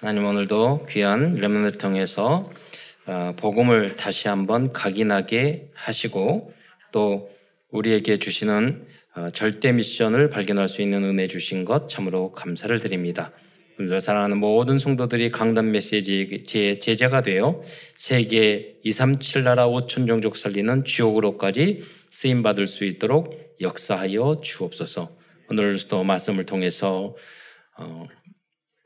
하나님 오늘도 귀한 렘넌을 통해서 어, 복음을 다시 한번 각인하게 하시고 또 우리에게 주시는 어, 절대 미션을 발견할 수 있는 은혜 주신 것 참으로 감사를 드립니다. 오늘 사랑하는 모든 성도들이 강단 메시지의 제자가 되어 세계 237 나라 5천 종족 살리는 지옥으로까지 쓰임 받을 수 있도록 역사하여 주옵소서. 오늘도 말씀을 통해서 어,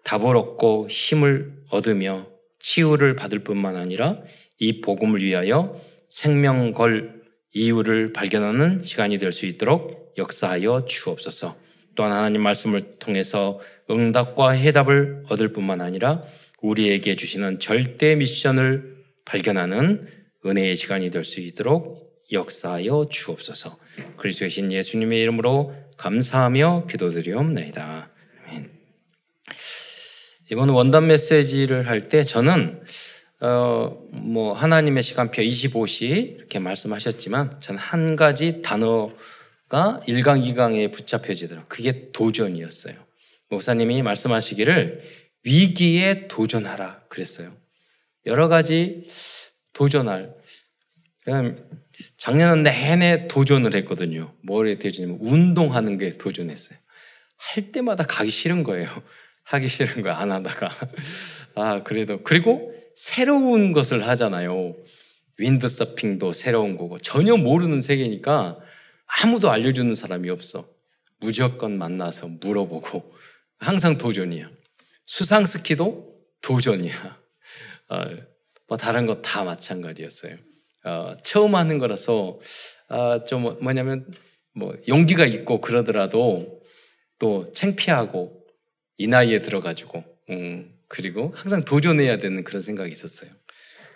답을 얻고 힘을 얻으며 치유를 받을 뿐만 아니라 이 복음을 위하여 생명 걸 이유를 발견하는 시간이 될 수 있도록 역사하여 주옵소서. 또한 하나님 말씀을 통해서 응답과 해답을 얻을 뿐만 아니라 우리에게 주시는 절대 미션을 발견하는 은혜의 시간이 될 수 있도록 역사하여 주옵소서. 그리스도의 신 예수님의 이름으로 감사하며 기도드리옵나이다. 이번 원단 메시지를 할 때 저는 어, 뭐 하나님의 시간표 25시 이렇게 말씀하셨지만 저는 한 가지 단어가 1강, 2강에 붙잡혀지더라고요. 그게 도전이었어요. 목사님이 말씀하시기를 위기에 도전하라 그랬어요. 여러 가지 도전할. 작년 내내 도전을 했거든요. 뭐에 도전이면 운동하는 게 도전했어요. 할 때마다 가기 싫은 거예요. 하기 싫은 거야, 안 하다가. 아, 그래도. 그리고 새로운 것을 하잖아요. 윈드서핑도 새로운 거고. 전혀 모르는 세계니까 아무도 알려주는 사람이 없어. 무조건 만나서 물어보고. 항상 도전이야. 수상 스키도 도전이야. 어, 뭐 다른 거 다 마찬가지였어요. 어, 처음 하는 거라서 어, 좀 뭐냐면 뭐 용기가 있고 그러더라도 또 창피하고 이 나이에 들어가지고, 음, 그리고 항상 도전해야 되는 그런 생각이 있었어요.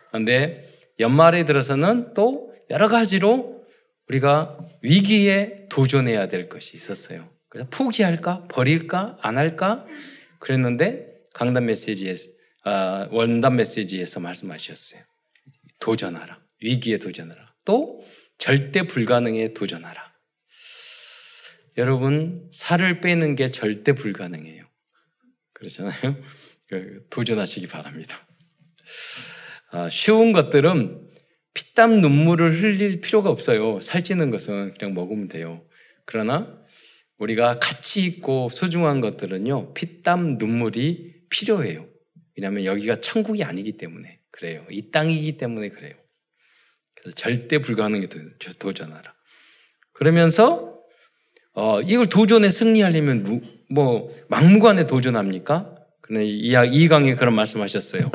그런데 연말에 들어서는 또 여러 가지로 우리가 위기에 도전해야 될 것이 있었어요. 그래서 포기할까? 버릴까? 안 할까? 그랬는데 강단 메시지에서, 아, 원단 메시지에서 말씀하셨어요. 도전하라. 위기에 도전하라. 또 절대 불가능에 도전하라. 여러분, 살을 빼는 게 절대 불가능해요. 그렇잖아요. 그 도전하시기 바랍니다. 아, 쉬운 것들은 피땀 눈물을 흘릴 필요가 없어요. 살찌는 것은 그냥 먹으면 돼요. 그러나 우리가 가치 있고 소중한 것들은요, 피땀 눈물이 필요해요. 왜냐하면 여기가 천국이 아니기 때문에 그래요. 이 땅이기 때문에 그래요. 그래서 절대 불가능에 도전하라. 그러면서 어, 이걸 도전에 승리하려면 뭐 막무가내 도전합니까? 이 강에 그런 말씀하셨어요.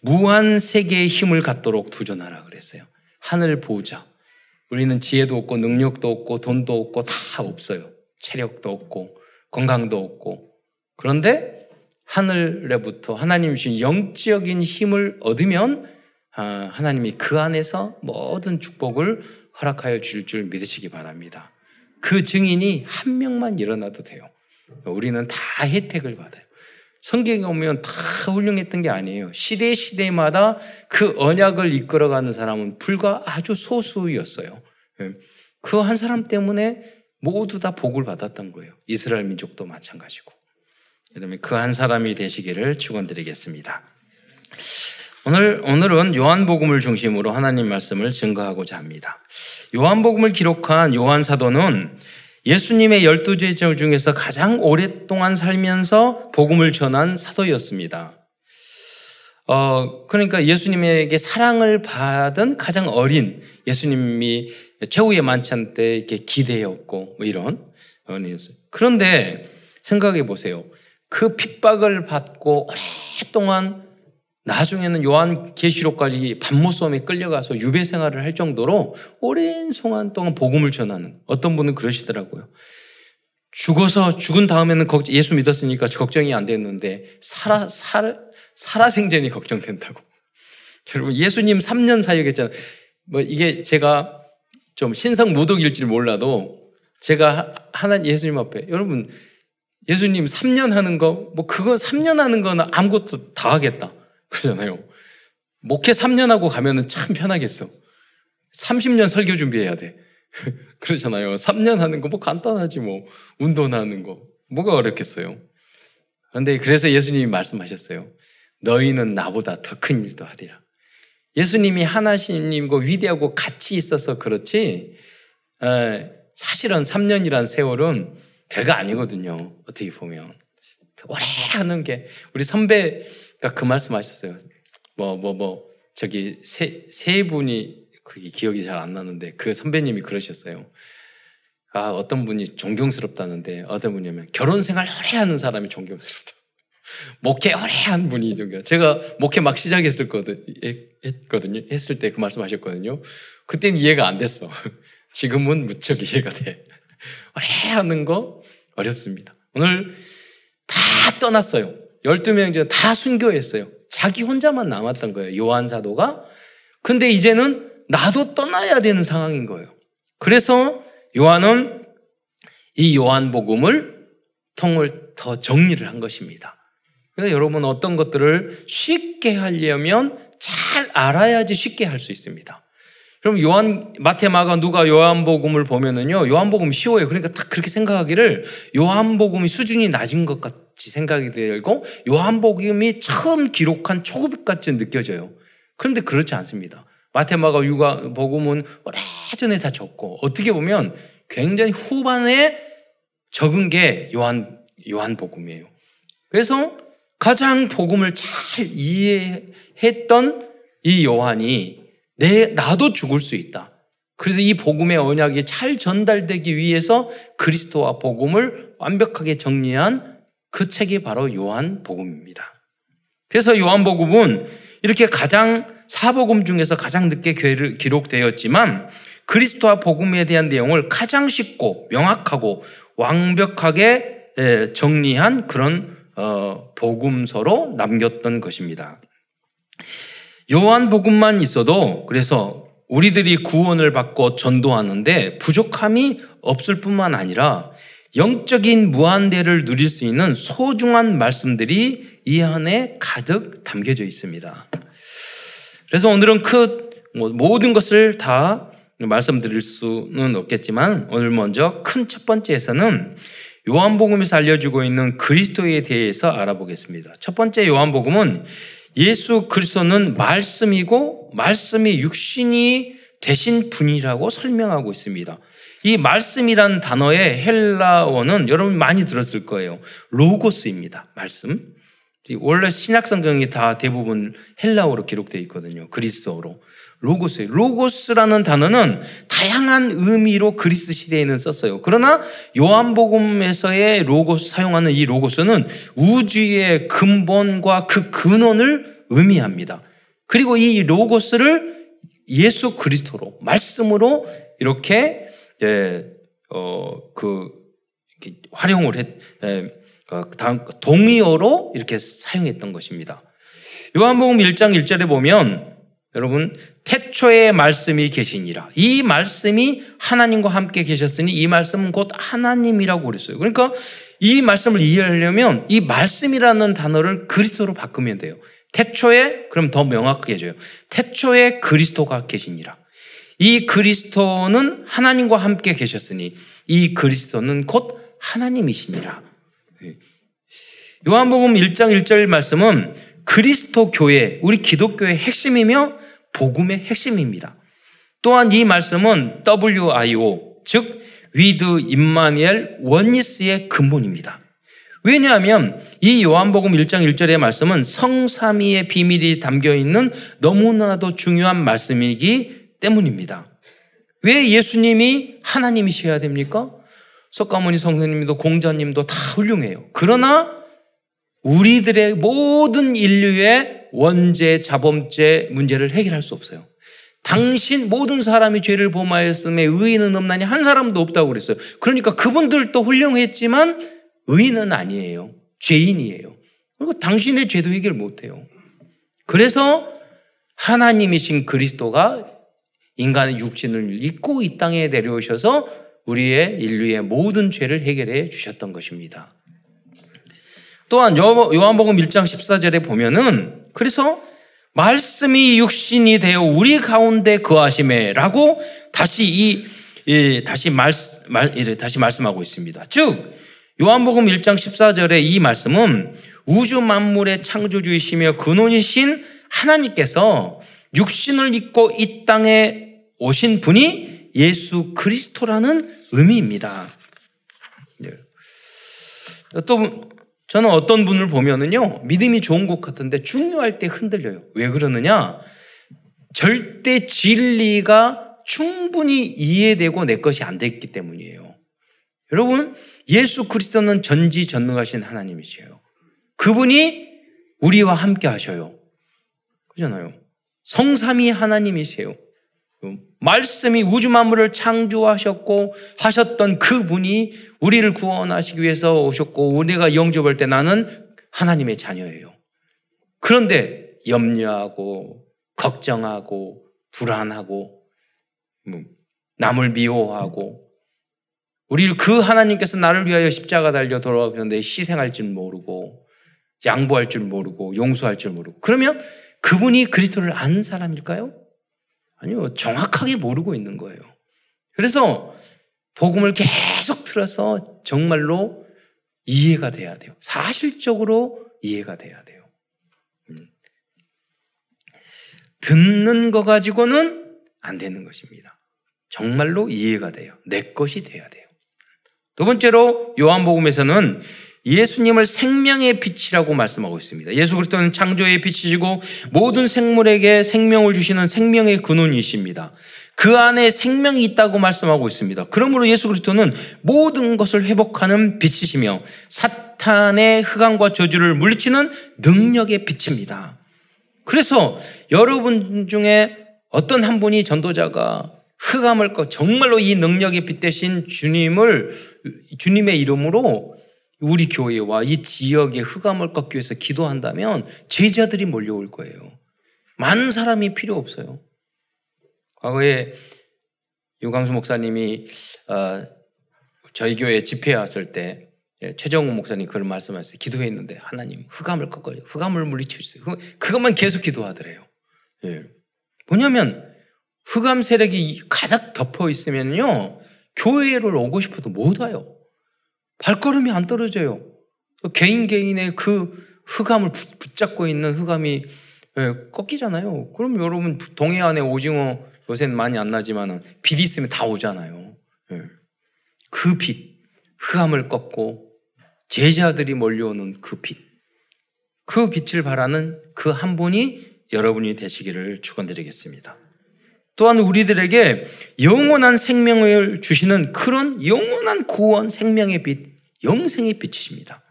무한 세계의 힘을 갖도록 도전하라 그랬어요. 하늘 보자. 우리는 지혜도 없고 능력도 없고 돈도 없고 다 없어요. 체력도 없고 건강도 없고 그런데 하늘로부터 하나님 주신 영적인 힘을 얻으면 아, 하나님이 그 안에서 모든 축복을 허락하여 주실 줄 믿으시기 바랍니다. 그 증인이 한 명만 일어나도 돼요. 우리는 다 혜택을 받아요. 성경에 오면 다 훌륭했던 게 아니에요. 시대 시대마다 그 언약을 이끌어가는 사람은 불과 아주 소수였어요. 예. 그한 사람 때문에 모두 다 복을 받았던 거예요. 이스라엘 민족도 마찬가지고. 여러분 그한 사람이 되시기를 축원드리겠습니다. 오늘 오늘은 요한복음을 중심으로 하나님 말씀을 증거하고자 합니다. 요한복음을 기록한 요한 사도는 예수님의 열두 제자 중에서 가장 오랫동안 살면서 복음을 전한 사도였습니다. 어, 그러니까 예수님에게 사랑을 받은 가장 어린 예수님이 최후의 만찬 때 이렇게 기대였고, 뭐 이런 어린이었어요. 그런데 생각해 보세요. 그 핍박을 받고 오랫동안 나중에는 요한 계시록까지 반모섬에 끌려가서 유배 생활을 할 정도로 오랜 시간 동안 복음을 전하는 어떤 분은 그러시더라고요. 죽어서 죽은 다음에는 예수 믿었으니까 걱정이 안 됐는데 살아 살 살아 생전이 걱정된다고. 여러분 예수님 3년 사역했잖아요. 뭐 이게 제가 좀 신성 모독일지 몰라도 제가 하나님 예수님 앞에 여러분 예수님 3년 하는 거 뭐 그거 3년 하는 거는 아무것도 다 하겠다. 그러잖아요. 목회 3년 하고 가면은 참 편하겠어. 30년 설교 준비해야 돼. 그러잖아요. 3년 하는 거 뭐 간단하지 뭐. 운동하는 거. 뭐가 어렵겠어요. 그런데 그래서 예수님이 말씀하셨어요. 너희는 나보다 더 큰 일도 하리라. 예수님이 하나님과 위대하고 같이 있어서 그렇지 사실은 3년이란 세월은 별거 아니거든요. 어떻게 보면 오래 하는 게 우리 선배 가그 말씀 하셨어요. 뭐 뭐뭐 뭐, 뭐, 저기 세, 세 분이 그게 기억이 잘 안 나는데 그 선배님이 그러셨어요. 아 어떤 분이 존경스럽다는데 어떤 분이냐면 결혼 생활 오래 하는 사람이 존경스럽다. 목회 오래 한 분이 존경. 제가 목회 막 시작했을 거든 했거든요. 했을 때 그 말씀 하셨거든요. 그때는 이해가 안 됐어. 지금은 무척 이해가 돼. 오래 하는 거 어렵습니다. 오늘 다 떠났어요. 12명 중에 다 순교했어요. 자기 혼자만 남았던 거예요. 요한 사도가. 근데 이제는 나도 떠나야 되는 상황인 거예요. 그래서 요한은 이 요한복음을 통을 더 정리를 한 것입니다. 그래서 여러분 어떤 것들을 쉽게 하려면 잘 알아야지 쉽게 할 수 있습니다. 그럼 요한 마테마가 누가 요한복음을 보면은요 요한복음 쉬워요. 그러니까 딱 그렇게 생각하기를 요한복음이 수준이 낮은 것 같 이 생각이 들고 요한복음이 처음 기록한 초급같이 느껴져요. 그런데 그렇지 않습니다. 마테마가 유가 복음은 오래전에 다 적고 어떻게 보면 굉장히 후반에 적은 게 요한 요한 복음이에요. 그래서 가장 복음을 잘 이해했던 이 요한이 내, 나도 죽을 수 있다. 그래서 이 복음의 언약이 잘 전달되기 위해서 그리스도와 복음을 완벽하게 정리한 그 책이 바로 요한 복음입니다. 그래서 요한 복음은 이렇게 가장 사복음 중에서 가장 늦게 기록되었지만 그리스도와 복음에 대한 내용을 가장 쉽고 명확하고 완벽하게 정리한 그런 어, 복음서로 남겼던 것입니다. 요한복음만 있어도 그래서 우리들이 구원을 받고 전도하는데 부족함이 없을 뿐만 아니라 영적인 무한대를 누릴 수 있는 소중한 말씀들이 이 안에 가득 담겨져 있습니다. 그래서 오늘은 그 모든 것을 다 말씀드릴 수는 없겠지만 오늘 먼저 큰 첫 번째에서는 요한복음에서 알려주고 있는 그리스도에 대해서 알아보겠습니다. 첫 번째 요한복음은 예수 그리스도는 말씀이고 말씀이 육신이 되신 분이라고 설명하고 있습니다. 이 말씀이란 단어의 헬라어는 여러분 많이 들었을 거예요. 로고스입니다. 말씀. 원래 신약 성경이 다 대부분 헬라어로 기록되어 있거든요. 그리스어로. 로고스예요. 로고스라는 단어는 다양한 의미로 그리스 시대에는 썼어요. 그러나 요한복음에서의 로고스 사용하는 이 로고스는 우주의 근본과 그 근원을 의미합니다. 그리고 이 로고스를 예수 그리스도로 말씀으로 이렇게 예, 어, 그 활용을 했 예, 그 동의어로 이렇게 사용했던 것입니다. 요한복음 1장 1절에 보면 여러분, 태초에 말씀이 계시니라. 이 말씀이 하나님과 함께 계셨으니 이 말씀은 곧 하나님이라고 그랬어요. 그러니까 이 말씀을 이해하려면 이 말씀이라는 단어를 그리스도로 바꾸면 돼요. 태초에, 그럼 더 명확하게 해줘요. 태초에 그리스도가 계시니라. 이 그리스도는 하나님과 함께 계셨으니 이 그리스도는 곧 하나님이시니라. 요한복음 1장 1절 말씀은 그리스도 교회, 우리 기독교의 핵심이며 복음의 핵심입니다. 또한 이 말씀은 WIO, 즉 With Immanuel Oneness의 근본입니다. 왜냐하면 이 요한복음 1장 1절의 말씀은 성삼위의 비밀이 담겨 있는 너무나도 중요한 말씀이기 때문입니다. 왜 예수님이 하나님이셔야 됩니까? 석가모니 성사님도 공자님도 다 훌륭해요. 그러나 우리들의 모든 인류의 원죄, 자범죄 문제를 해결할 수 없어요. 당신 모든 사람이 죄를 범하였음에 의인은 없나니 한 사람도 없다고 그랬어요. 그러니까 그분들도 훌륭했지만 의인은 아니에요. 죄인이에요. 그리고 당신의 죄도 해결 못해요. 그래서 하나님이신 그리스도가 인간의 육신을 입고 이 땅에 내려오셔서 우리의 인류의 모든 죄를 해결해 주셨던 것입니다. 또한 요한복음 1장 14절에 보면은 그래서 말씀이 육신이 되어 우리 가운데 거하심에라고 다시 이, 이 다시 말, 말 다시 말씀하고 있습니다. 즉 요한복음 1장 14절에 이 말씀은 우주 만물의 창조주이시며 근원이신 하나님께서 육신을 입고 이 땅에 오신 분이 예수 그리스도라는 의미입니다. 네. 또 저는 어떤 분을 보면은요 믿음이 좋은 것 같은데 중요할 때 흔들려요. 왜 그러느냐? 절대 진리가 충분히 이해되고 내 것이 안 됐기 때문이에요. 여러분 예수 그리스도는 전지전능하신 하나님이세요. 그분이 우리와 함께 하셔요. 그잖아요. 성삼이 하나님이세요. 말씀이 우주 만물을 창조하셨고 하셨던 그분이 우리를 구원하시기 위해서 오셨고 우리가 영접할 때 나는 하나님의 자녀예요. 그런데 염려하고 걱정하고 불안하고 뭐 남을 미워하고 우리를 그 하나님께서 나를 위하여 십자가 달려 돌아오셨는데 희생할 줄 모르고 양보할 줄 모르고 용서할 줄 모르고 그러면 그분이 그리스도를 아는 사람일까요? 아니요. 정확하게 모르고 있는 거예요. 그래서 복음을 계속 들어서 정말로 이해가 돼야 돼요. 사실적으로 이해가 돼야 돼요. 음. 듣는 거 가지고는 안 되는 것입니다. 정말로 이해가 돼요. 내 것이 돼야 돼요. 두 번째로 요한복음에서는 예수님을 생명의 빛이라고 말씀하고 있습니다. 예수 그리스도는 창조의 빛이시고 모든 생물에게 생명을 주시는 생명의 근원이십니다. 그 안에 생명이 있다고 말씀하고 있습니다. 그러므로 예수 그리스도는 모든 것을 회복하는 빛이시며 사탄의 흑암과 저주를 물리치는 능력의 빛입니다. 그래서 여러분 중에 어떤 한 분이 전도자가 흑암을 꺼 정말로 이 능력의 빛 대신 주님을 주님의 이름으로 우리 교회와 이 지역의 흑암을 꺾기 위해서 기도한다면 제자들이 몰려올 거예요. 많은 사람이 필요 없어요. 과거에 유광수 목사님이 어, 저희 교회 집회에 왔을 때 예, 최정우 목사님 그런 말씀하셨어요. 기도했는데 하나님 흑암을 꺾어요. 흑암을 있어요. 그것만 계속 기도하더래요. 예. 뭐냐면 흑암 세력이 가득 덮어 있으면요 교회를 오고 싶어도 못 와요. 발걸음이 안 떨어져요. 개인 개인의 그 흑암을 붙잡고 있는 흑암이 예, 꺾이잖아요. 그럼 여러분 동해안에 오징어 요새는 많이 안 나지만 빛 있으면 다 오잖아요. 예. 그 빛, 흑암을 꺾고 제자들이 몰려오는 그 빛, 그 빛을 바라는 그 한 분이 여러분이 되시기를 축원드리겠습니다. 또한 우리들에게 영원한 생명을 주시는 그런 영원한 구원 생명의 빛, 영생의 빛이십니다.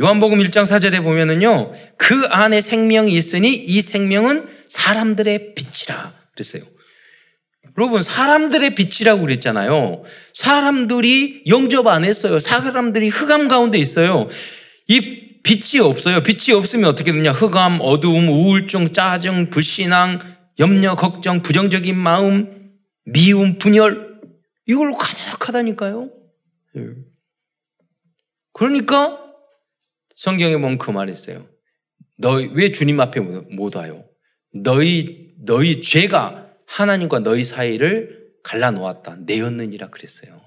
요한복음 1장 4절에 보면은요, 그 안에 생명이 있으니 이 생명은 사람들의 빛이라 그랬어요. 여러분, 사람들의 빛이라고 그랬잖아요. 사람들이 영접 안 했어요. 사람들이 흑암 가운데 있어요. 이 빛이 없어요. 빛이 없으면 어떻게 되냐? 흑암, 어두움, 우울증, 짜증, 불신앙, 염려, 걱정, 부정적인 마음, 미움, 분열, 이걸로 가득하다니까요. 예. 그러니까 성경에 보면 그 말이 있어요. 너희, 왜 주님 앞에 못 와요? 너희, 너희 죄가 하나님과 너희 사이를 갈라놓았다. 내었느니라 그랬어요.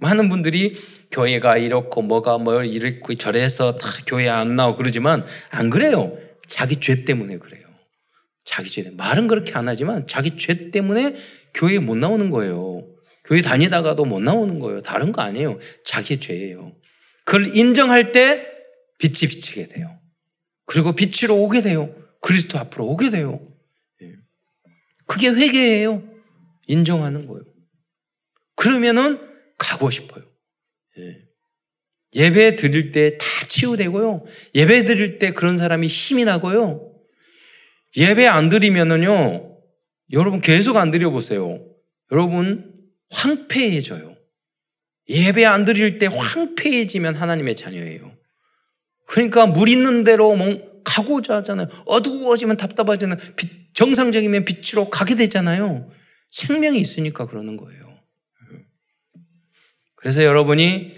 많은 분들이 교회가 이렇고 뭐가 뭐 이렇고 저래서 다 교회 안 나오고 그러지만 안 그래요. 자기 죄 때문에 그래요. 자기 죄 때문에. 말은 그렇게 안 하지만 자기 죄 때문에 교회에 못 나오는 거예요. 교회 다니다가도 못 나오는 거예요. 다른 거 아니에요. 자기 죄예요. 그걸 인정할 때 빛이 비치게 돼요. 그리고 빛으로 오게 돼요. 그리스도 앞으로 오게 돼요. 예. 그게 회개예요. 인정하는 거예요. 그러면은 가고 싶어요. 예. 예배 드릴 때 다 치유되고요. 예배 드릴 때 그런 사람이 힘이 나고요. 예배 안 드리면은요, 여러분 계속 안 드려보세요. 여러분 황폐해져요. 예배 안 드릴 때 황폐해지면 하나님의 자녀예요. 그러니까 물 있는 대로 가고자 하잖아요. 어두워지면 답답하잖아요. 빛, 정상적이면 빛으로 가게 되잖아요. 생명이 있으니까 그러는 거예요. 그래서 여러분이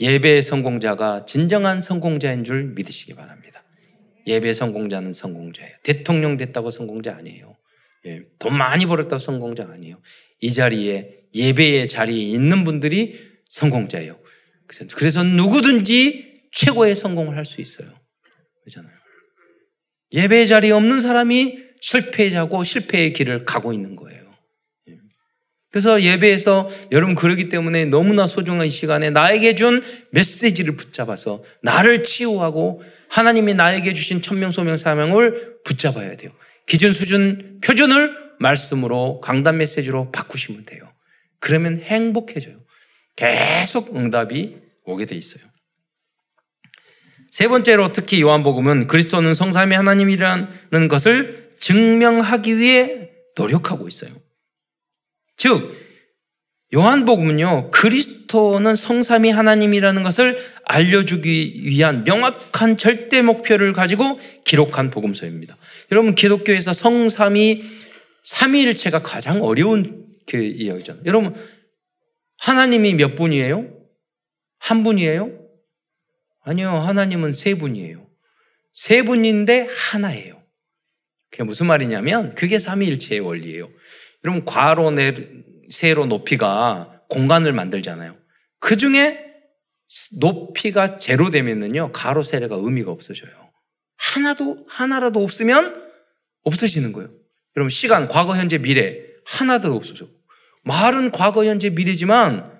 예배 성공자가 진정한 성공자인 줄 믿으시기 바랍니다. 예배 성공자는 성공자예요. 대통령 됐다고 성공자 아니에요. 예, 돈 많이 벌었다고 성공자 아니에요. 이 자리에 예배의 자리에 있는 분들이 성공자예요. 100%. 그래서 누구든지 최고의 성공을 할 수 있어요. 그렇잖아요. 예배 자리에 없는 사람이 실패자고 실패의 길을 가고 있는 거예요. 그래서 예배에서 여러분 그러기 때문에 너무나 소중한 시간에 나에게 준 메시지를 붙잡아서 나를 치유하고 하나님이 나에게 주신 천명 소명 사명을 붙잡아야 돼요. 기준 수준 표준을 말씀으로 강단 메시지로 바꾸시면 돼요. 그러면 행복해져요. 계속 응답이 오게 돼 있어요. 세 번째로 특히 요한복음은 그리스도는 성삼위 하나님이라는 것을 증명하기 위해 노력하고 있어요. 즉 요한복음은요 그리스도는 성삼위 하나님이라는 것을 알려주기 위한 명확한 절대 목표를 가지고 기록한 복음서입니다. 여러분 기독교에서 성삼위 삼위일체가 가장 어려운 그 이야기잖아요. 여러분 하나님이 몇 분이에요? 한 분이에요? 아니요 하나님은 세 분이에요. 세 분인데 하나예요. 그게 무슨 말이냐면 그게 삼위일체의 원리예요. 여러분 과로 내 세로 높이가 공간을 만들잖아요. 그 중에 높이가 제로 되면은요 가로 세로가 의미가 없어져요. 하나도 하나라도 없으면 없어지는 거예요. 여러분 시간 과거 현재 미래 하나도 없어져. 말은 과거 현재 미래지만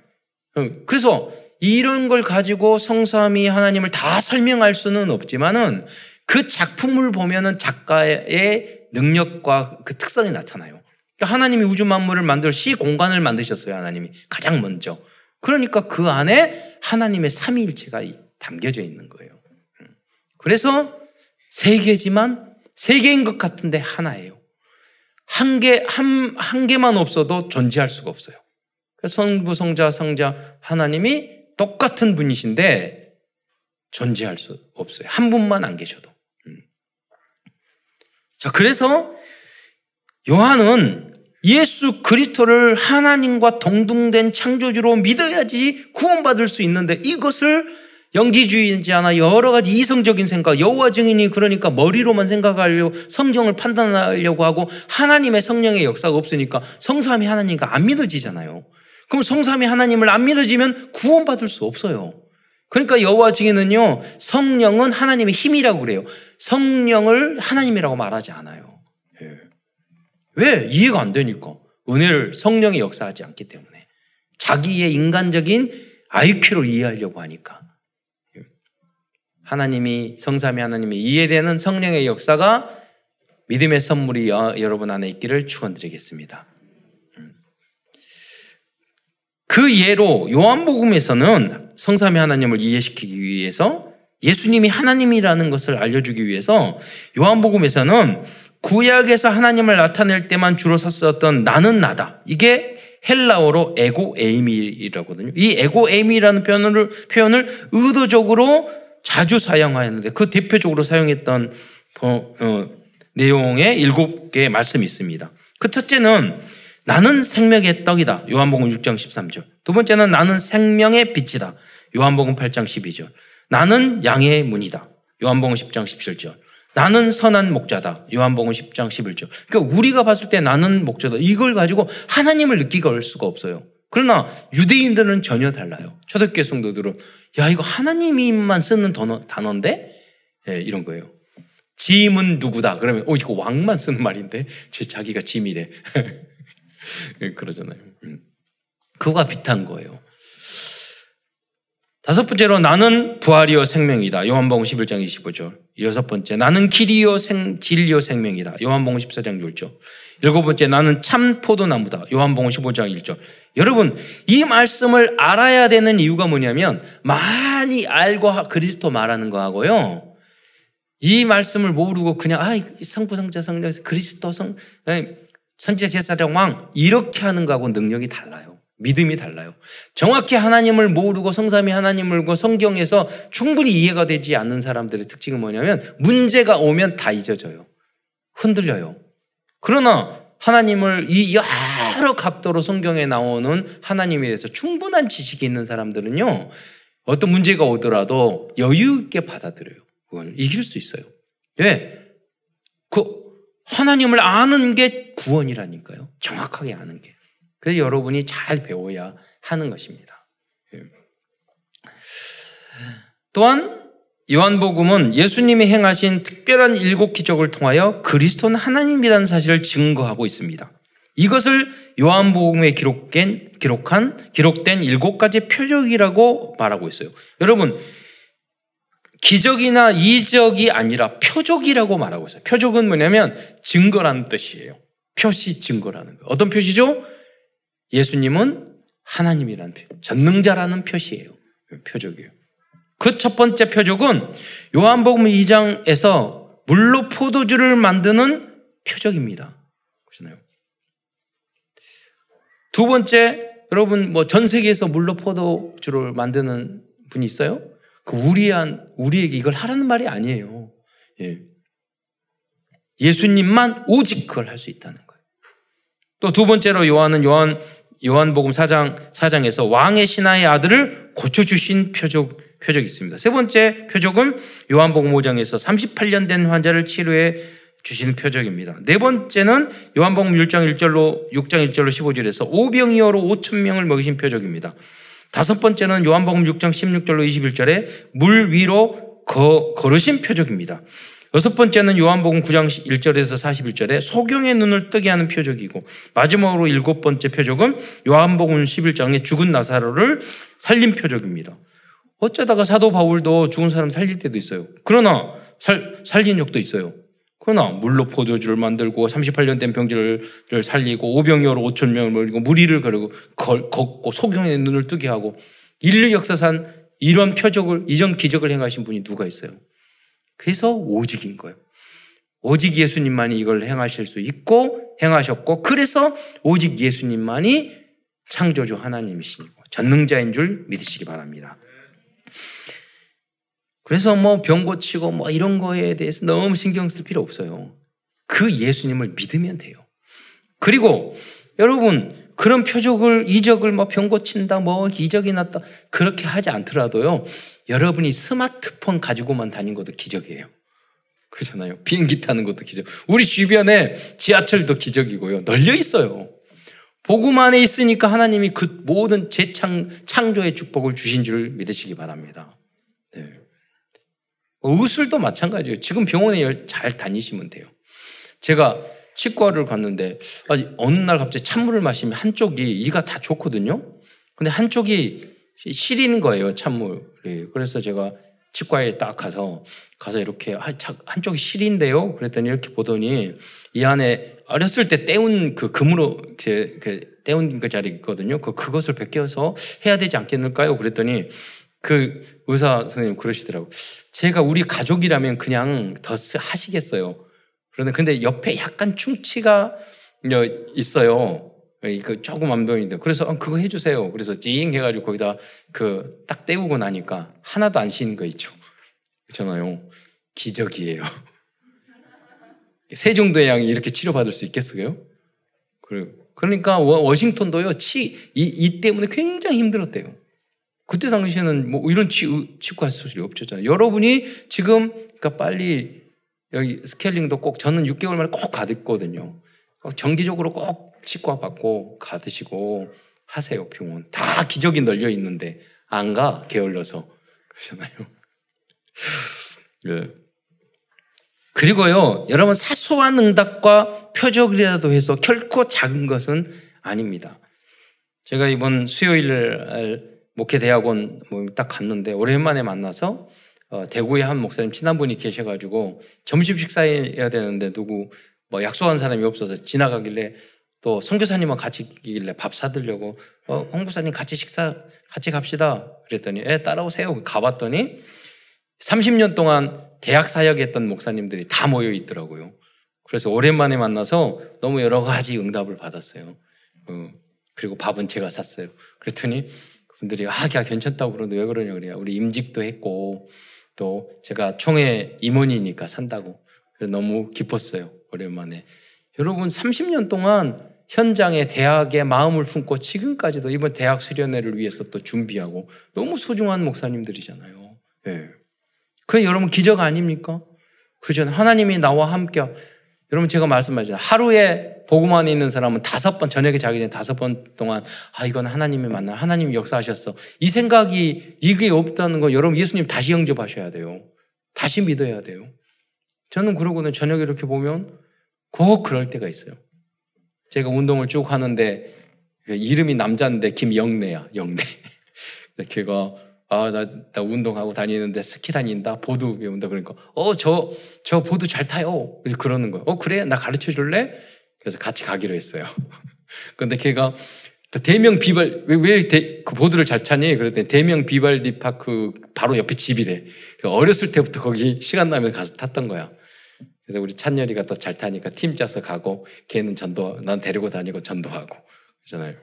어, 그래서 이런 걸 가지고 성삼이 하나님을 다 설명할 수는 없지만은 그 작품을 보면은 작가의 능력과 그 특성이 나타나요. 그러니까 하나님이 우주 만물을 만들 시 공간을 만드셨어요. 하나님이 가장 먼저. 그러니까 그 안에 하나님의 삼위일체가 담겨져 있는 거예요. 음. 그래서 세 개지만 세 개인 것 같은데 하나예요. 한 개, 한, 한 개만 없어도 존재할 수가 없어요. 성부, 성자, 성자, 하나님이 똑같은 분이신데 존재할 수 없어요. 한 분만 안 계셔도. 음. 자, 그래서 요한은 예수 그리스도를 하나님과 동등된 창조주로 믿어야지 구원받을 수 있는데 이것을 영지주의자나 여러 가지 이성적인 생각, 여호와 증인이 그러니까 머리로만 생각하려고 성경을 판단하려고 하고 하나님의 성령의 역사가 없으니까 성삼이 하나님과 안 믿어지잖아요. 그럼 성삼이 하나님을 안 믿어지면 구원받을 수 없어요. 그러니까 여호와 증인은요 성령은 하나님의 힘이라고 그래요. 성령을 하나님이라고 말하지 않아요. 왜? 이해가 안 되니까. 은혜를 성령이 역사하지 않기 때문에. 자기의 인간적인 IQ로 이해하려고 하니까. 하나님이, 성삼이 하나님이 이해되는 성령의 역사가 믿음의 선물이 여러분 안에 있기를 축원드리겠습니다. 그 예로 요한복음에서는 성삼위 하나님을 이해시키기 위해서 예수님이 하나님이라는 것을 알려주기 위해서 요한복음에서는 구약에서 하나님을 나타낼 때만 주로 썼었던 나는 나다. 이게 헬라어로 에고 에이미라거든요. 이 에고 에이미라는 표현을, 표현을 의도적으로 자주 사용하였는데 그 대표적으로 사용했던 어, 어, 내용의 일곱 개의 말씀이 있습니다. 그 첫째는 나는 생명의 떡이다. 요한복음 6장 13절. 두 번째는 나는 생명의 빛이다. 요한복음 8장 12절. 나는 양의 문이다. 요한복음 10장 17절. 나는 선한 목자다. 요한복음 10장 11절. 그러니까 우리가 봤을 때 나는 목자다. 이걸 가지고 하나님을 느끼게 할 수가 없어요. 그러나 유대인들은 전혀 달라요. 초대교회 성도들은 야 이거 하나님이만 쓰는 단어, 단어인데 예, 이런 거예요. 짐은 누구다. 그러면 어 이거 왕만 쓰는 말인데 제 자기가 짐이래. 그러잖아요. 음. 그거가 비슷한 거예요. 다섯 번째로 나는 부활이요 생명이다. 요한복음 11장 25절. 여섯 번째 나는 길이요 생 진리요 생명이다. 요한복음 14장 6절. 일곱 번째 나는 참 포도나무다. 요한복음 15장 1절. 여러분 이 말씀을 알아야 되는 이유가 뭐냐면 많이 알고 그리스도 말하는 거하고요. 이 말씀을 모르고 그냥 아 성부 성자 성령 그리스도 성 선지자 제사장 왕 이렇게 하는 거하고 능력이 달라요. 믿음이 달라요. 정확히 하나님을 모르고 성삼이 하나님을 고 성경에서 충분히 이해가 되지 않는 사람들의 특징은 뭐냐면 문제가 오면 다 잊어져요. 흔들려요. 그러나 하나님을 이 여러 각도로 성경에 나오는 하나님에 대해서 충분한 지식이 있는 사람들은요. 어떤 문제가 오더라도 여유 있게 받아들여요. 그걸 이길 수 있어요. 왜? 그 하나님을 아는 게 구원이라니까요. 정확하게 아는 게. 그래서 여러분이 잘 배워야 하는 것입니다. 예. 또한 요한복음은 예수님이 행하신 특별한 일곱 기적을 통하여 그리스도는 하나님이라는 사실을 증거하고 있습니다. 이것을 요한복음에 기록된, 기록한, 기록된 일곱 가지 표적이라고 말하고 있어요. 여러분, 기적이나 이적이 아니라 표적이라고 말하고 있어요. 표적은 뭐냐면 증거라는 뜻이에요. 표시 증거라는 거예요. 어떤 표시죠? 예수님은 하나님이라는 표, 전능자라는 표시예요. 표적이에요. 그 첫 번째 표적은 요한복음 2장에서 물로 포도주를 만드는 표적입니다. 보시나요? 두 번째, 여러분 뭐 전 세계에서 물로 포도주를 만드는 분이 있어요? 그 우리한 우리에게 이걸 하라는 말이 아니에요. 예. 예수님만 오직 그걸 할 수 있다는. 또 두 번째로 요한은 요한 요한복음 4장 4장에서 왕의 신하의 아들을 고쳐 주신 표적 표적이 있습니다. 세 번째 표적은 요한복음 5장에서 38년 된 환자를 치료해 주시는 표적입니다. 네 번째는 요한복음 6장 1절로 6장 1절로 15절에서 오병이어로 5천 명을 먹이신 표적입니다. 다섯 번째는 요한복음 6장 16절로 21절에 물 위로 거, 걸으신 표적입니다. 여섯 번째는 요한복음 9장 1절에서 41절에 소경의 눈을 뜨게 하는 표적이고 마지막으로 일곱 번째 표적은 요한복음 11장에 죽은 나사로를 살린 표적입니다. 어쩌다가 사도 바울도 죽은 사람 살릴 때도 있어요. 그러나 살, 살린 적도 있어요. 그러나 물로 포도주를 만들고 38년 된 병자를 살리고 오병이어로 5천 명을 먹이고 무리를 가르고 걷고 소경의 눈을 뜨게 하고 인류 역사상 이런 표적을 이전 기적을 행하신 분이 누가 있어요? 그래서 오직인 거예요. 오직 예수님만이 이걸 행하실 수 있고 행하셨고 그래서 오직 예수님만이 창조주 하나님이시고 전능자인 줄 믿으시기 바랍니다. 그래서 뭐 병 고치고 뭐 이런 거에 대해서 너무 신경 쓸 필요 없어요. 그 예수님을 믿으면 돼요. 그리고 여러분 그런 표적을 이적을 뭐 병 고친다 뭐 이적이 났다 그렇게 하지 않더라도요. 여러분이 스마트폰 가지고만 다닌 것도 기적이에요. 그렇잖아요. 비행기 타는 것도 기적. 우리 주변에 지하철도 기적이고요. 널려 있어요. 복음 안에 있으니까 하나님이 그 모든 재창 창조의 축복을 주신 줄 믿으시기 바랍니다. 네. 의술도 마찬가지예요. 지금 병원에 잘 다니시면 돼요. 제가 치과를 갔는데 어느 날 갑자기 찬물을 마시면 한쪽이 이가 다 좋거든요. 근데 한쪽이 시리는 거예요, 찬물이. 그래서 제가 치과에 딱 가서 가서 이렇게 아, 한쪽이 시린데요. 그랬더니 이렇게 보더니 이 안에 어렸을 때 떼운 그 금으로 그, 그 떼운 그 자리 있거든요. 그 그것을 벗겨서 해야 되지 않겠는가요? 그랬더니 그 의사 선생님 그러시더라고. 제가 우리 가족이라면 그냥 더 하시겠어요. 그런데 근데 옆에 약간 충치가 있어요. 그 조금 안 보이는데 그래서 어, 그거 해주세요. 그래서 찡 해가지고 거기다 그 딱 떼우고 나니까 하나도 안 쉬는 거 있죠. 그렇잖아요. 기적이에요. 세종대 왕이 이렇게 치료받을 수 있겠어요? 그러니까 워싱턴도요 치, 이, 이 때문에 굉장히 힘들었대요. 그때 당시에는 뭐 이런 치, 치과 수술이 없었잖아요. 여러분이 지금 그러니까 빨리 여기 스케일링도 꼭 저는 6개월 만에 꼭 가듣거든요. 정기적으로 꼭 치과 받고 가드시고 하세요 병원. 다 기적이 널려 있는데 안 가 게을러서 그러잖아요. 네. 그리고요 여러분 사소한 응답과 표적이라도 해서 결코 작은 것은 아닙니다. 제가 이번 수요일 목회 대학원 뭐딱 갔는데 오랜만에 만나서 어, 대구에 한 목사님 친한 분이 계셔가지고 점심 식사해야 되는데 누구 뭐 약속한 사람이 없어서 지나가길래 또 선교사님과 같이 길래 밥 사드려고 어, 홍 부사님 같이 식사 같이 갑시다 그랬더니 에 따라오세요 가봤더니 30년 동안 대학 사역했던 목사님들이 다 모여 있더라고요. 그래서 오랜만에 만나서 너무 여러 가지 응답을 받았어요. 어, 그리고 밥은 제가 샀어요. 그랬더니 분들이 아, 야 괜찮다고 그러는데 왜 그러냐 그래요. 우리 임직도 했고 또 제가 총회 임원이니까 산다고 너무 기뻤어요. 오랜만에 여러분 30년 동안 현장에 대학에 마음을 품고 지금까지도 이번 대학 수련회를 위해서 또 준비하고 너무 소중한 목사님들이잖아요. 예. 네. 그 여러분 기적 아닙니까? 그죠? 하나님이 나와 함께 여러분 제가 말씀하죠. 하루에 복음 안에 있는 사람은 다섯 번 저녁에 자기 전에 다섯 번 동안 아 이건 하나님의 만나 하나님이 역사하셨어 이 생각이 이게 없다는 거 여러분 예수님 다시 영접하셔야 돼요. 다시 믿어야 돼요. 저는 그러고는 저녁에 이렇게 보면 꼭 그럴 때가 있어요. 제가 운동을 쭉 하는데 그 이름이 남자인데 김영래야 영래. 걔가 아, 나, 나 운동하고 다니는데 스키 다닌다, 보드 배운다. 그러니까, 어, 저, 저 보드 잘 타요. 그러는 거예요. 어, 그래? 나 가르쳐 줄래? 그래서 같이 가기로 했어요. 근데 걔가 대명 비발, 왜, 왜 대, 그 보드를 잘 타니? 그랬더니 대명 비발디 파크 바로 옆에 집이래. 어렸을 때부터 거기 시간 나면 가서 탔던 거야. 그래서 우리 찬열이가 또 잘 타니까 팀 짜서 가고 걔는 전도, 난 데리고 다니고 전도하고. 그러잖아요.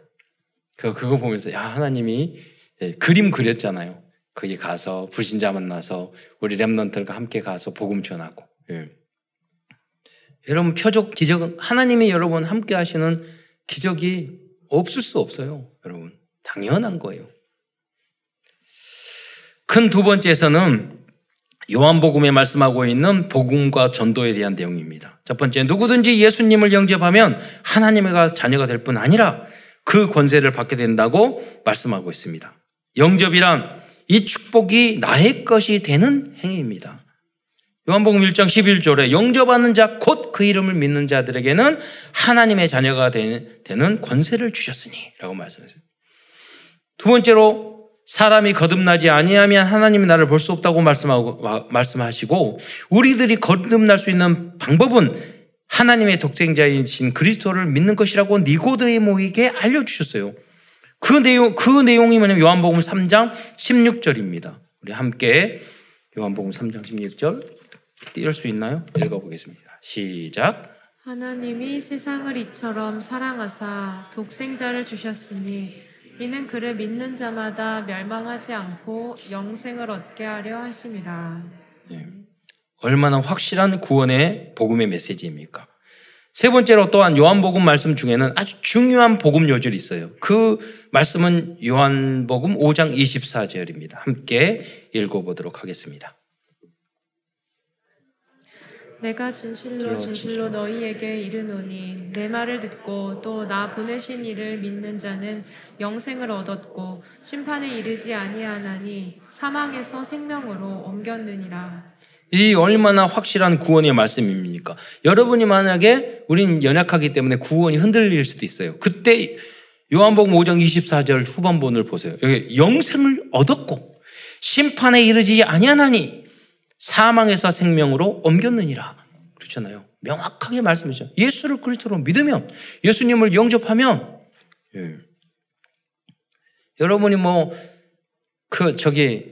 그, 그거 보면서, 야, 하나님이 예, 그림 그렸잖아요. 거기 가서 불신자 만나서 우리 랩런들과 함께 가서 복음 전하고. 예. 여러분 표적 기적은 하나님이 여러분 함께 하시는 기적이 없을 수 없어요. 여러분 당연한 거예요. 큰 두 번째에서는 요한복음에 말씀하고 있는 복음과 전도에 대한 내용입니다. 첫 번째, 누구든지 예수님을 영접하면 하나님의 자녀가 될 뿐 아니라 그 권세를 받게 된다고 말씀하고 있습니다. 영접이란 이 축복이 나의 것이 되는 행위입니다. 요한복음 1장 11절에 영접하는 자 곧 그 이름을 믿는 자들에게는 하나님의 자녀가 되는 권세를 주셨으니 라고 말씀하세요. 두 번째로 사람이 거듭나지 아니하면 하나님이 나를 볼 수 없다고 말씀하고 말씀하시고 우리들이 거듭날 수 있는 방법은 하나님의 독생자이신 그리스도를 믿는 것이라고 니고데모에게 알려 주셨어요. 그 내용, 그 내용이 뭐냐면 요한복음 3장 16절입니다. 우리 함께 요한복음 3장 16절 띄울 수 있나요? 읽어보겠습니다. 시작. 하나님이 세상을 이처럼 사랑하사 독생자를 주셨으니 이는 그를 믿는 자마다 멸망하지 않고 영생을 얻게 하려 하심이라. 예. 얼마나 확실한 구원의 복음의 메시지입니까? 세 번째로 또한 요한복음 말씀 중에는 아주 중요한 복음 요절이 있어요. 그 말씀은 요한복음 5장 24절입니다. 함께 읽어보도록 하겠습니다. 내가 진실로 진실로 너희에게 이르노니 내 말을 듣고 또 나 보내신 이를 믿는 자는 영생을 얻었고 심판에 이르지 아니하나니 사망에서 생명으로 옮겼느니라. 이 얼마나 확실한 구원의 말씀입니까? 여러분이 만약에 우린 연약하기 때문에 구원이 흔들릴 수도 있어요. 그때 요한복음 5장 24절 후반본을 보세요. 여기 영생을 얻었고 심판에 이르지 아니하나니 사망에서 생명으로 옮겼느니라. 그렇잖아요. 명확하게 말씀이죠. 예수를 그리스도로 믿으면 예수님을 영접하면 예. 여러분이 뭐 그 저기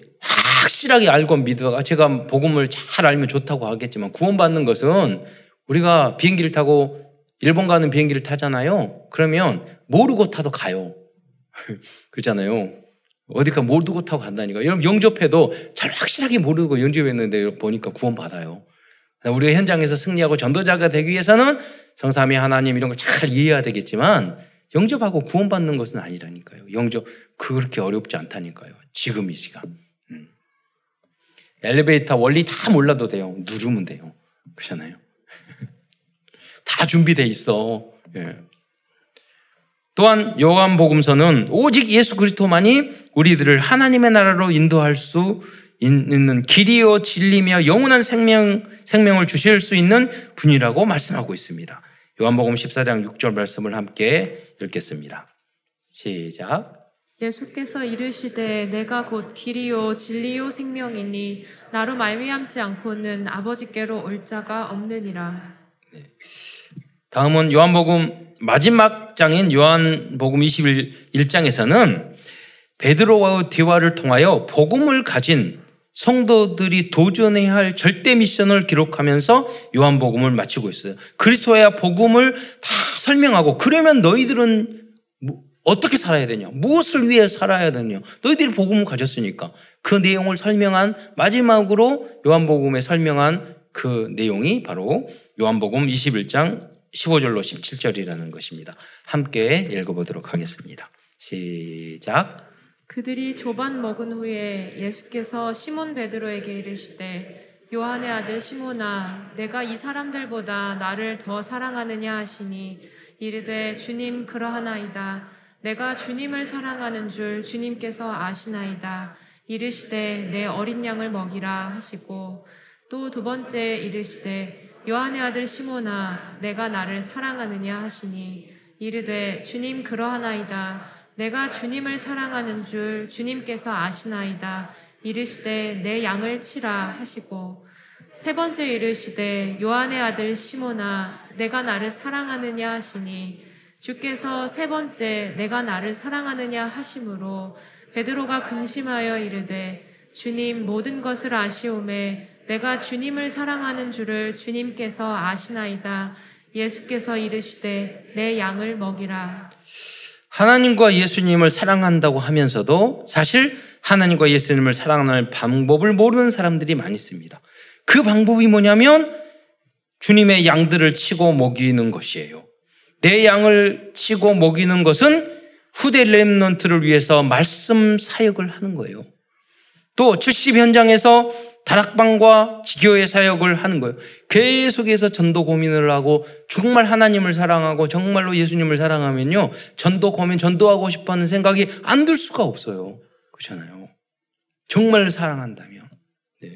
확실하게 알고 믿어가 제가 복음을 잘 알면 좋다고 하겠지만 구원받는 것은 우리가 비행기를 타고 일본 가는 비행기를 타잖아요. 그러면 모르고 타도 가요. 그렇잖아요. 어디가 모르고 타고 간다니까. 여러분 영접해도 잘 확실하게 모르고 영접했는데 보니까 구원받아요. 우리가 현장에서 승리하고 전도자가 되기 위해서는 성삼위 하나님 이런 걸 잘 이해해야 되겠지만 영접하고 구원받는 것은 아니라니까요. 영접 그렇게 어렵지 않다니까요. 지금 이 시간. 엘리베이터 원리 다 몰라도 돼요. 누르면 돼요. 그렇잖아요. 다 준비돼 있어. 예. 또한 요한복음서는 오직 예수 그리스도만이 우리들을 하나님의 나라로 인도할 수 있는 길이요 진리며 영원한 생명 생명을 주실 수 있는 분이라고 말씀하고 있습니다. 요한복음 14장 6절 말씀을 함께 읽겠습니다. 시작. 예수께서 이르시되 내가 곧 길이요 진리요 생명이니 나로 말미암지 않고는 아버지께로 올 자가 없느니라. 네. 다음은 요한복음 마지막 장인 요한복음 21장에서는 베드로와의 대화를 통하여 복음을 가진 성도들이 도전해야 할 절대 미션을 기록하면서 요한복음을 마치고 있어요. 그리스도야 복음을 다 설명하고 그러면 너희들은 어떻게 살아야 되냐? 무엇을 위해 살아야 되냐? 너희들이 복음을 가졌으니까 그 내용을 설명한 마지막으로 요한복음에 설명한 그 내용이 바로 요한복음 21장 15절로 17절이라는 것입니다. 함께 읽어보도록 하겠습니다. 시작. 그들이 조반 먹은 후에 예수께서 시몬 베드로에게 이르시되 요한의 아들 시모나 내가 이 사람들보다 나를 더 사랑하느냐 하시니 이르되 주님 그러하나이다 내가 주님을 사랑하는 줄 주님께서 아시나이다. 이르시되 내 어린 양을 먹이라 하시고 또 두 번째 이르시되 요한의 아들 시모나 내가 나를 사랑하느냐 하시니 이르되 주님 그러하나이다. 내가 주님을 사랑하는 줄 주님께서 아시나이다. 이르시되 내 양을 치라 하시고 세 번째 이르시되 요한의 아들 시모나 내가 나를 사랑하느냐 하시니 주께서 세 번째 내가 나를 사랑하느냐 하심으로 베드로가 근심하여 이르되 주님 모든 것을 아시오매 내가 주님을 사랑하는 줄을 주님께서 아시나이다 예수께서 이르시되 내 양을 먹이라 하나님과 예수님을 사랑한다고 하면서도 사실 하나님과 예수님을 사랑하는 방법을 모르는 사람들이 많이 있습니다. 그 방법이 뭐냐면 주님의 양들을 치고 먹이는 것이에요. 내 양을 치고 먹이는 것은 후대 렘넌트를 위해서 말씀 사역을 하는 거예요. 또 70 현장에서 다락방과 지교의 사역을 하는 거예요. 계속해서 전도 고민을 하고 정말 하나님을 사랑하고 정말로 예수님을 사랑하면요. 전도 고민, 전도하고 싶어 하는 생각이 안 들 수가 없어요. 그렇잖아요. 정말 사랑한다면. 네.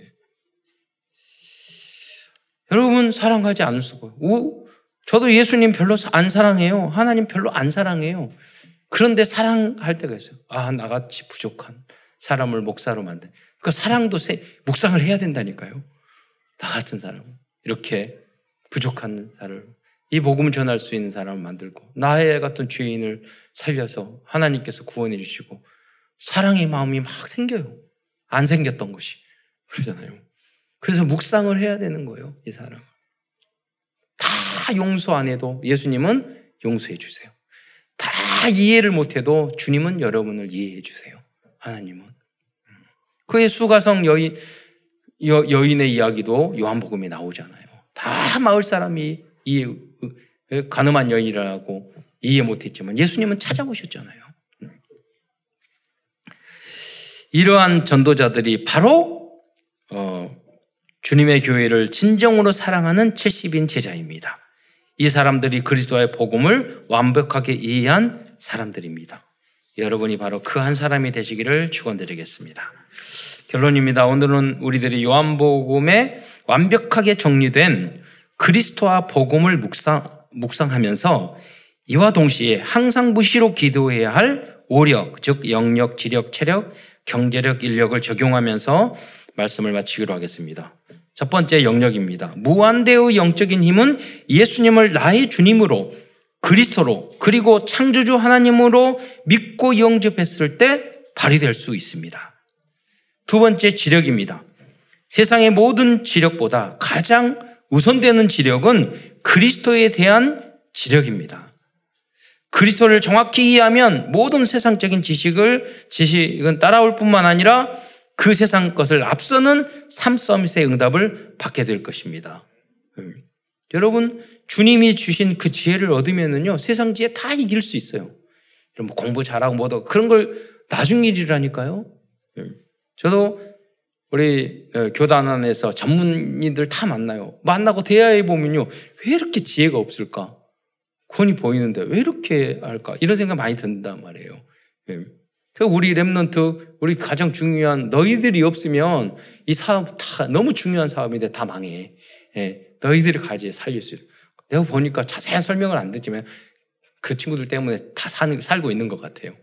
여러분 사랑하지 않을 수가 없어요. 저도 예수님 별로 안 사랑해요. 하나님 별로 안 사랑해요. 그런데 사랑할 때가 있어요. 아, 나같이 부족한 사람을 목사로 만든. 그 사랑도 세, 묵상을 해야 된다니까요. 나 같은 사람. 이렇게 부족한 사람을, 이 복음을 전할 수 있는 사람을 만들고, 나의 같은 죄인을 살려서 하나님께서 구원해 주시고, 사랑의 마음이 막 생겨요. 안 생겼던 것이. 그러잖아요. 그래서 묵상을 해야 되는 거예요, 이 사람. 다 용서 안 해도 예수님은 용서해 주세요. 다 이해를 못 해도 주님은 여러분을 이해해 주세요. 하나님은. 그의 수가성 여인, 여, 여인의 이야기도 요한복음에 나오잖아요. 다 마을 사람이 이해, 가늠한 여인이라고 이해 못했지만 예수님은 찾아오셨잖아요. 이러한 전도자들이 바로 어, 주님의 교회를 진정으로 사랑하는 70인 제자입니다. 이 사람들이 그리스도의 복음을 완벽하게 이해한 사람들입니다. 여러분이 바로 그 한 사람이 되시기를 축원드리겠습니다. 결론입니다. 오늘은 우리들이 요한복음에 완벽하게 정리된 그리스도와 복음을 묵상, 묵상하면서 이와 동시에 항상 무시로 기도해야 할 오력, 즉 영역, 지력, 체력, 경제력, 인력을 적용하면서 말씀을 마치기로 하겠습니다. 첫 번째 영역입니다. 무한대의 영적인 힘은 예수님을 나의 주님으로 그리스도로 그리고 창조주 하나님으로 믿고 영접했을 때 발휘될 수 있습니다. 두 번째 지력입니다. 세상의 모든 지력보다 가장 우선되는 지력은 그리스도에 대한 지력입니다. 그리스도를 정확히 이해하면 모든 세상적인 지식을 지식은 따라올 뿐만 아니라 그 세상 것을 앞서는 삶 서밋의 응답을 받게 될 것입니다. 음. 여러분 주님이 주신 그 지혜를 얻으면은요, 세상 지혜 다 이길 수 있어요. 뭐 공부 잘하고 뭐도 그런 걸 나중 일이라니까요. 예. 저도 우리 어, 교단 안에서 전문인들 다 만나요. 만나고 대화해 보면요, 왜 이렇게 지혜가 없을까? 권이 보이는데 왜 이렇게 할까? 이런 생각 많이 든단 말이에요. 예. 우리 랩런트, 우리 가장 중요한 너희들이 없으면 이 사업 다 너무 중요한 사업인데 다 망해. 예. 너희들이 가지 살릴 수 있어. 내가 보니까 자세한 설명을 안 듣지만 그 친구들 때문에 다 사는, 살고 있는 것 같아요.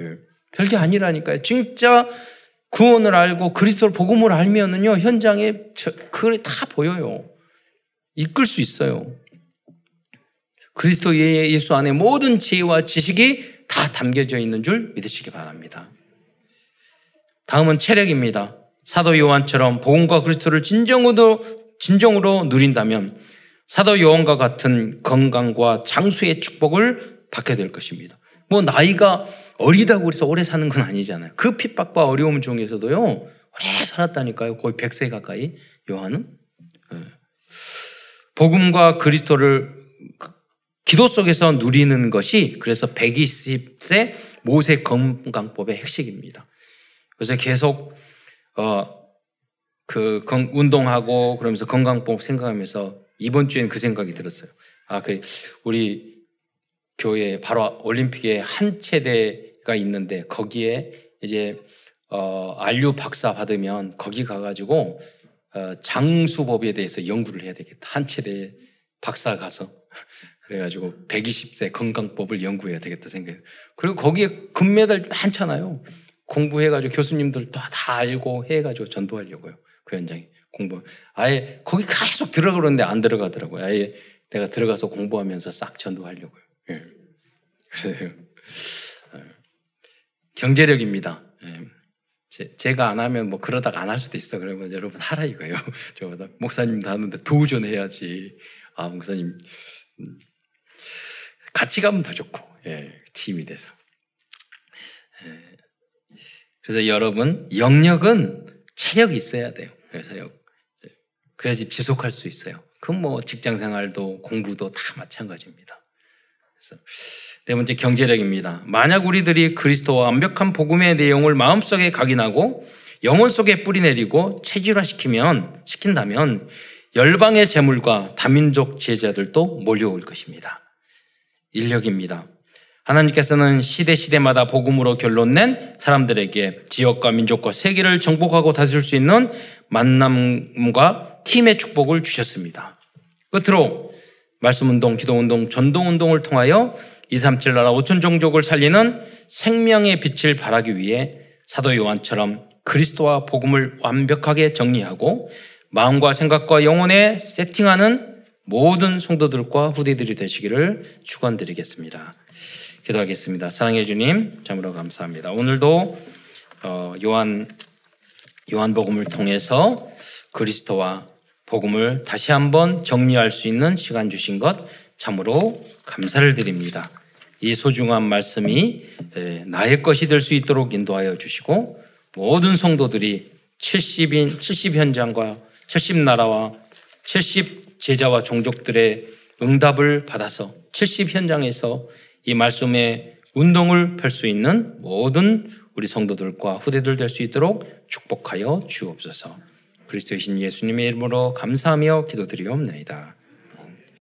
예. 별게 아니라니까요. 진짜 구원을 알고 그리스도를 복음을 알면은요, 현장에 저, 그게 다 보여요. 이끌 수 있어요. 그리스도 예수 안에 모든 지혜와 지식이 다 담겨져 있는 줄 믿으시기 바랍니다. 다음은 체력입니다. 사도 요한처럼 복음과 그리스도를 진정으로, 진정으로 누린다면 사도 요한과 같은 건강과 장수의 축복을 받게 될 것입니다. 뭐 나이가 어리다고 해서 오래 사는 건 아니잖아요. 그 핍박과 어려움 중에서도요. 오래 살았다니까요. 거의 100세 가까이 요한은. 예. 복음과 그리스도를 기도 속에서 누리는 것이 그래서 120세 모세 건강법의 핵심입니다. 그래서 계속 어, 그 건- 운동하고 그러면서 건강법 생각하면서 이번 주에는 그 생각이 들었어요. 아, 그 우리 교회 바로 올림픽에 한 체대가 있는데 거기에 이제 어, 안류 박사 받으면 거기 가가지고 어, 장수법에 대해서 연구를 해야 되겠다. 한 체대 박사 가서 그래가지고 120세 건강법을 연구해야 되겠다 생각해요. 그리고 거기에 금메달 많잖아요. 공부해가지고 교수님들 다, 다 알고 해가지고 전도하려고요. 그 현장에 공부. 아예 거기 계속 들어가는데 안 들어가더라고요. 아예 내가 들어가서 공부하면서 싹 전도하려고요. 예. 그래서 어, 경제력입니다. 예. 제, 제가 안 하면 뭐 그러다가 안 할 수도 있어. 그러면 여러분 하라 이거예요. 저보다 목사님도 하는데 도전 해야지. 아 목사님 음, 같이 가면 더 좋고 예, 팀이 돼서. 예. 그래서 여러분 영역은 체력이 있어야 돼요. 그래서 요- 예. 그래야지 지속할 수 있어요. 그건 뭐 직장 생활도 공부도 다 마찬가지입니다. 그래서 네 번째 경제력입니다. 만약 우리들이 그리스도와 완벽한 복음의 내용을 마음속에 각인하고 영혼 속에 뿌리내리고 체질화시키면 시킨다면 열방의 재물과 다민족 제자들도 몰려올 것입니다. 인력입니다. 하나님께서는 시대 시대마다 복음으로 결론낸 사람들에게 지역과 민족과 세계를 정복하고 다스릴 수 있는 만남과 팀의 축복을 주셨습니다. 끝으로 말씀운동, 기도운동, 전도운동을 통하여 237 나라 5천 종족을 살리는 생명의 빛을 발하기 위해 사도 요한처럼 그리스도와 복음을 완벽하게 정리하고 마음과 생각과 영혼에 세팅하는 모든 성도들과 후대들이 되시기를 축원드리겠습니다. 기도하겠습니다. 사랑해 주님, 참으로 감사합니다. 오늘도 어, 요한 요한복음을 통해서 그리스도와 복음을 다시 한번 정리할 수 있는 시간 주신 것 참으로 감사를 드립니다. 이 소중한 말씀이 에, 나의 것이 될 수 있도록 인도하여 주시고 모든 성도들이 70인 70 현장과 70 나라와 70 제자와 종족들의 응답을 받아서 70 현장에서 이 말씀의 운동을 펼 수 있는 모든 우리 성도들과 후대들 될 수 있도록 축복하여 주옵소서. 그리스도이신 예수님의 이름으로 감사하며 기도드리옵나이다.